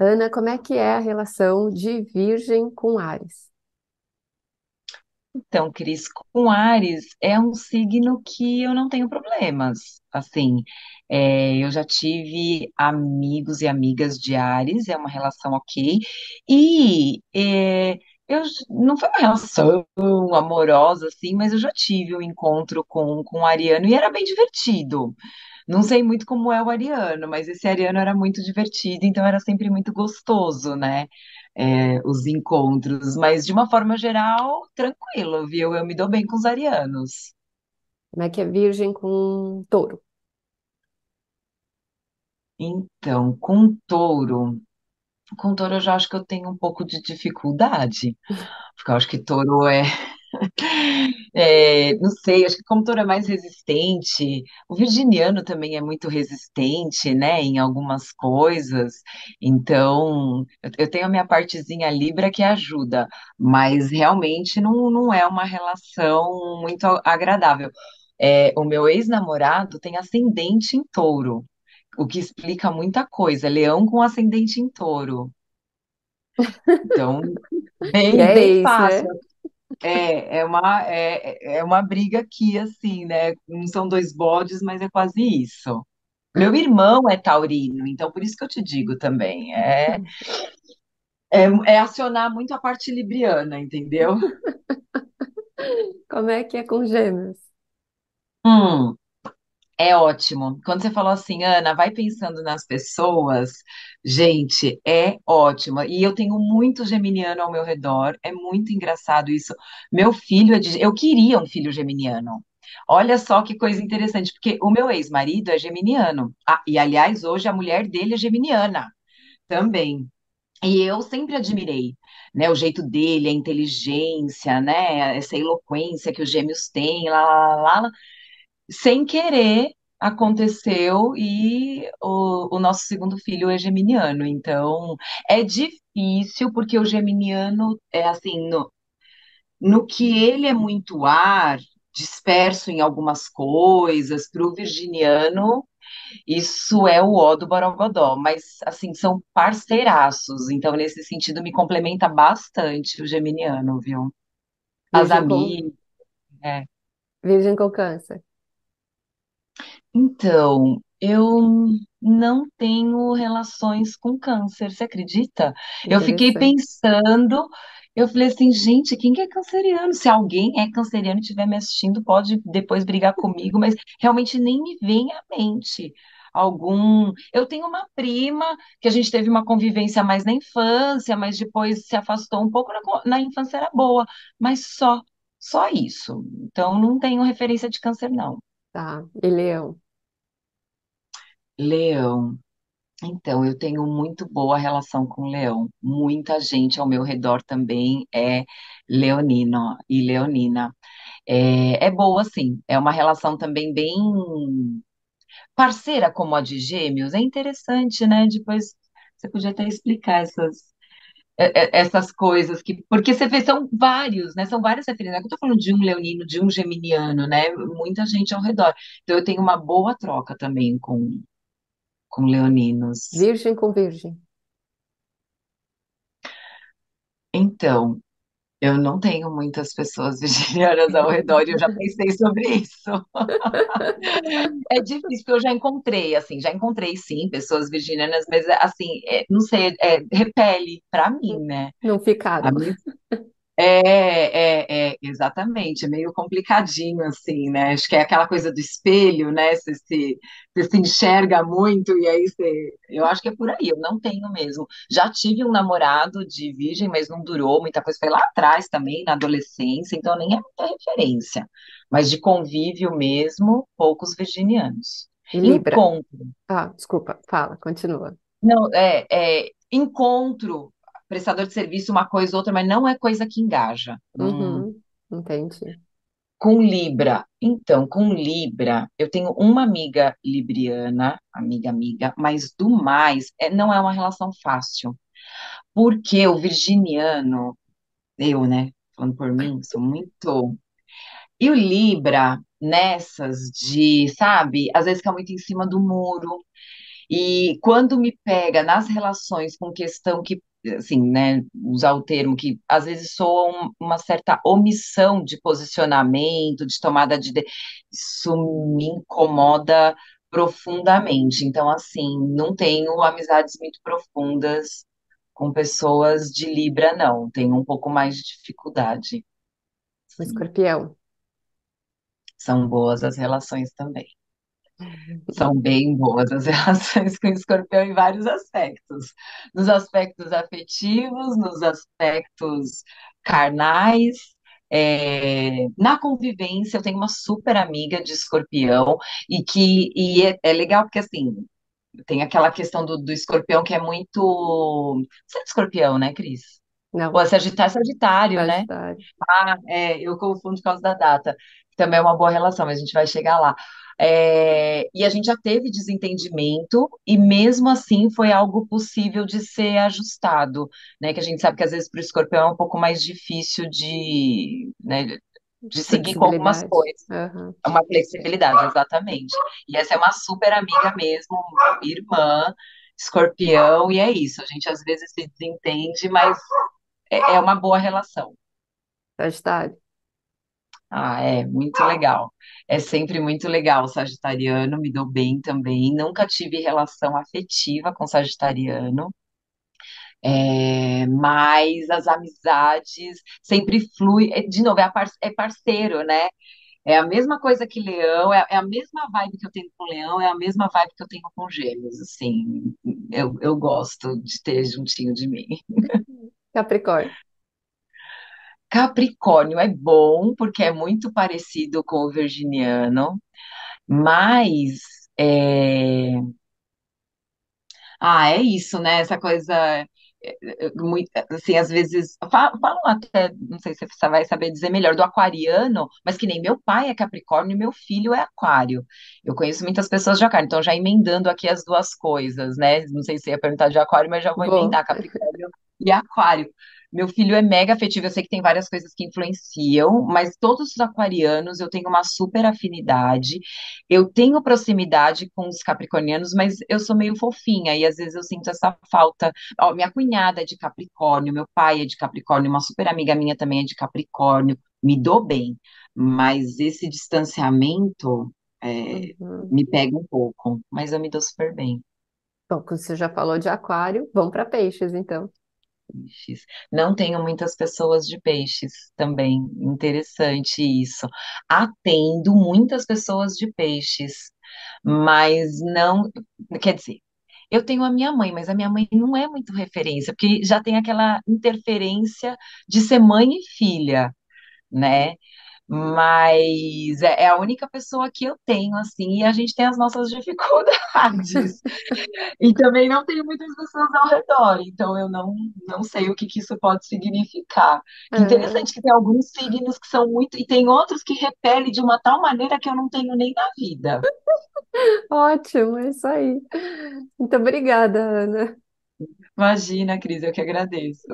Ana, como é que é a relação de Virgem com Áries? Então, Cris, com Áries é um signo que eu não tenho problemas. Assim, é, eu já tive amigos e amigas de Áries, é uma relação ok. E é, eu não foi uma relação amorosa, assim, mas eu já tive um encontro com, com ariano e era bem divertido. Não sei muito como é o ariano, mas esse ariano era muito divertido, então era sempre muito gostoso, né? é, os encontros, mas de uma forma geral, tranquilo, viu? Eu me dou bem com os arianos. Como é que é Virgem com Touro? Então, com touro, com touro eu já acho que eu tenho um pouco de dificuldade, porque eu acho que touro é, é, não sei, acho que como touro é mais resistente, o virginiano também é muito resistente, né, em algumas coisas, então eu, eu tenho a minha partezinha Libra que ajuda, mas realmente não, não é uma relação muito agradável. É, o meu ex-namorado tem ascendente em touro, o que explica muita coisa, leão com ascendente em touro. Então, bem, é bem ex, fácil. né? É, é uma, é, é uma briga aqui, assim, né? Não são dois bodes, mas é quase isso. Meu irmão é taurino, então por isso que eu te digo também. É, é, é acionar muito a parte libriana, entendeu? Como é que é com Gêmeos? Hum, é ótimo. Quando você falou assim, Ana, vai pensando nas pessoas, gente, é ótimo. E eu tenho muito geminiano ao meu redor, é muito engraçado isso. Meu filho é de... Eu queria um filho geminiano. Olha só que coisa interessante, porque o meu ex-marido é geminiano. Ah, e aliás, hoje a mulher dele é geminiana também. E eu sempre admirei, né, o jeito dele, a inteligência, né, essa eloquência que os gêmeos têm, lá, lá, lá, lá sem querer aconteceu e o, o nosso segundo filho é geminiano. Então, é difícil porque o geminiano é assim, no, no que ele é muito ar, disperso em algumas coisas, para o virginiano, isso é o ó do Borogodó, mas assim, são parceiraços, então nesse sentido me complementa bastante o geminiano, viu? As Virgem com, amigas, é. Virgem com Câncer. Então, eu não tenho relações com câncer, você acredita? Eu fiquei pensando, eu falei assim, gente, quem que é canceriano? Se alguém é canceriano e estiver me assistindo, pode depois brigar comigo, mas realmente nem me vem à mente algum. Eu tenho uma prima que a gente teve uma convivência mais na infância, mas depois se afastou um pouco na, na infância era boa, mas só, só isso. Então, não tenho referência de câncer, não. Tá. E Leão. Leão. Então, eu tenho muito boa relação com leão. Muita gente ao meu redor também é leonino e leonina. É, é boa, sim. É uma relação também bem parceira como a de gêmeos. É interessante, né? Depois você podia até explicar essas, é- é- essas coisas que. Porque você vê, são vários, né? São várias referências. Eu estou falando de um leonino, de um geminiano, né? Muita gente ao redor. Então, eu tenho uma boa troca também com, com leoninos. Virgem com Virgem. Então. Eu não tenho muitas pessoas virginianas ao redor e eu já pensei sobre isso. É difícil, porque eu já encontrei, assim, já encontrei sim pessoas virginianas, mas assim, é, não sei, é, repele para mim, né? Não A ficaram. É, é, é, exatamente, é meio complicadinho, assim, né? Acho que é aquela coisa do espelho, né? Você se, você se enxerga muito e aí você. Eu acho que é por aí, eu não tenho mesmo. Já tive um namorado de virgem, mas não durou muita coisa. Foi lá atrás também, na adolescência, então nem é muita referência. Mas de convívio mesmo, poucos virginianos. E Libra. Encontro. Ah, desculpa. Fala, continua. Não, é, é encontro, prestador de serviço, uma coisa ou outra, mas não é coisa que engaja. Uhum. Entendi. Com Libra, então, com Libra, eu tenho uma amiga libriana, amiga, amiga, mas do mais, é, não é uma relação fácil, porque o virginiano, eu, né, falando por mim, sou muito. E o Libra, nessas de, sabe, às vezes fica muito em cima do muro, E quando me pega nas relações com questão que, assim, né, usar o termo que às vezes soa um- uma certa omissão de posicionamento, de tomada de, de... Isso me incomoda profundamente. Então, assim, não tenho amizades muito profundas com pessoas de Libra, não. Tenho um pouco mais de dificuldade. Escorpião. São boas as relações também. São bem boas as relações com o escorpião em vários aspectos. Nos aspectos afetivos, nos aspectos carnais, é, na convivência, eu tenho uma super amiga de escorpião e que e é, é legal porque assim tem aquela questão do, do escorpião que é muito. Você é escorpião, né, Cris? Ou Não, é Sagitário, Sagitário, né? Sagitário. Ah, é, eu confundo por causa da data. Também é uma boa relação, mas a gente vai chegar lá. É, e a gente já teve desentendimento, e mesmo assim foi algo possível de ser ajustado, né? Que a gente sabe que às vezes para o escorpião é um pouco mais difícil de, né, de seguir com algumas coisas. Aham. É Uma flexibilidade, exatamente. E essa é uma super amiga mesmo, irmã, escorpião, e é isso. A gente às vezes se desentende, mas é é uma boa relação. Sagitário. Ah, é muito legal. É sempre muito legal o sagitariano, me dou bem também. Nunca tive relação afetiva com sagitariano, é, mas as amizades sempre fluem. é, De novo, é, par- é parceiro, né? É a mesma coisa que leão, é, é a mesma vibe que eu tenho com leão, é a mesma vibe que eu tenho com gêmeos, assim. Eu, eu gosto de ter juntinho de mim. Capricórnio. Capricórnio é bom porque é muito parecido com o virginiano. Mas, é... ah, é isso, né? Essa coisa, é, é, muito, assim, às vezes, fa- falam até, não sei se você vai saber dizer melhor, do aquariano, mas que nem meu pai é Capricórnio e meu filho é Aquário. Eu conheço muitas pessoas de Aquário, então já emendando aqui as duas coisas, né? Não sei se ia perguntar de Aquário, mas já vou Vou. emendar Capricórnio e Aquário. Meu filho é mega afetivo, eu sei que tem várias coisas que influenciam, mas todos os aquarianos eu tenho uma super afinidade. Eu tenho proximidade com os capricornianos, mas eu sou meio fofinha e às vezes eu sinto essa falta. Ó, minha cunhada é de Capricórnio, meu pai é de Capricórnio, uma super amiga minha também é de Capricórnio. Me dou bem, mas esse distanciamento é, Uhum. me pega um pouco, mas eu me dou super bem. Bom, como você já falou de aquário, vamos para peixes, então. Peixes. Não tenho muitas pessoas de peixes também. Interessante isso. Atendo muitas pessoas de peixes, mas não. Quer dizer, eu tenho a minha mãe, mas a minha mãe não é muito referência, porque já tem aquela interferência de ser mãe e filha, né? Mas é é a única pessoa que eu tenho, assim, e a gente tem as nossas dificuldades. E também não tenho muitas pessoas ao redor, então eu não, não sei o que que isso pode significar. Que É, interessante que tem alguns signos que são muito, e tem outros que repelem de uma tal maneira que eu não tenho nem na vida. ótimo, é isso aí. Muito obrigada, Ana. Imagina, Cris, eu que agradeço.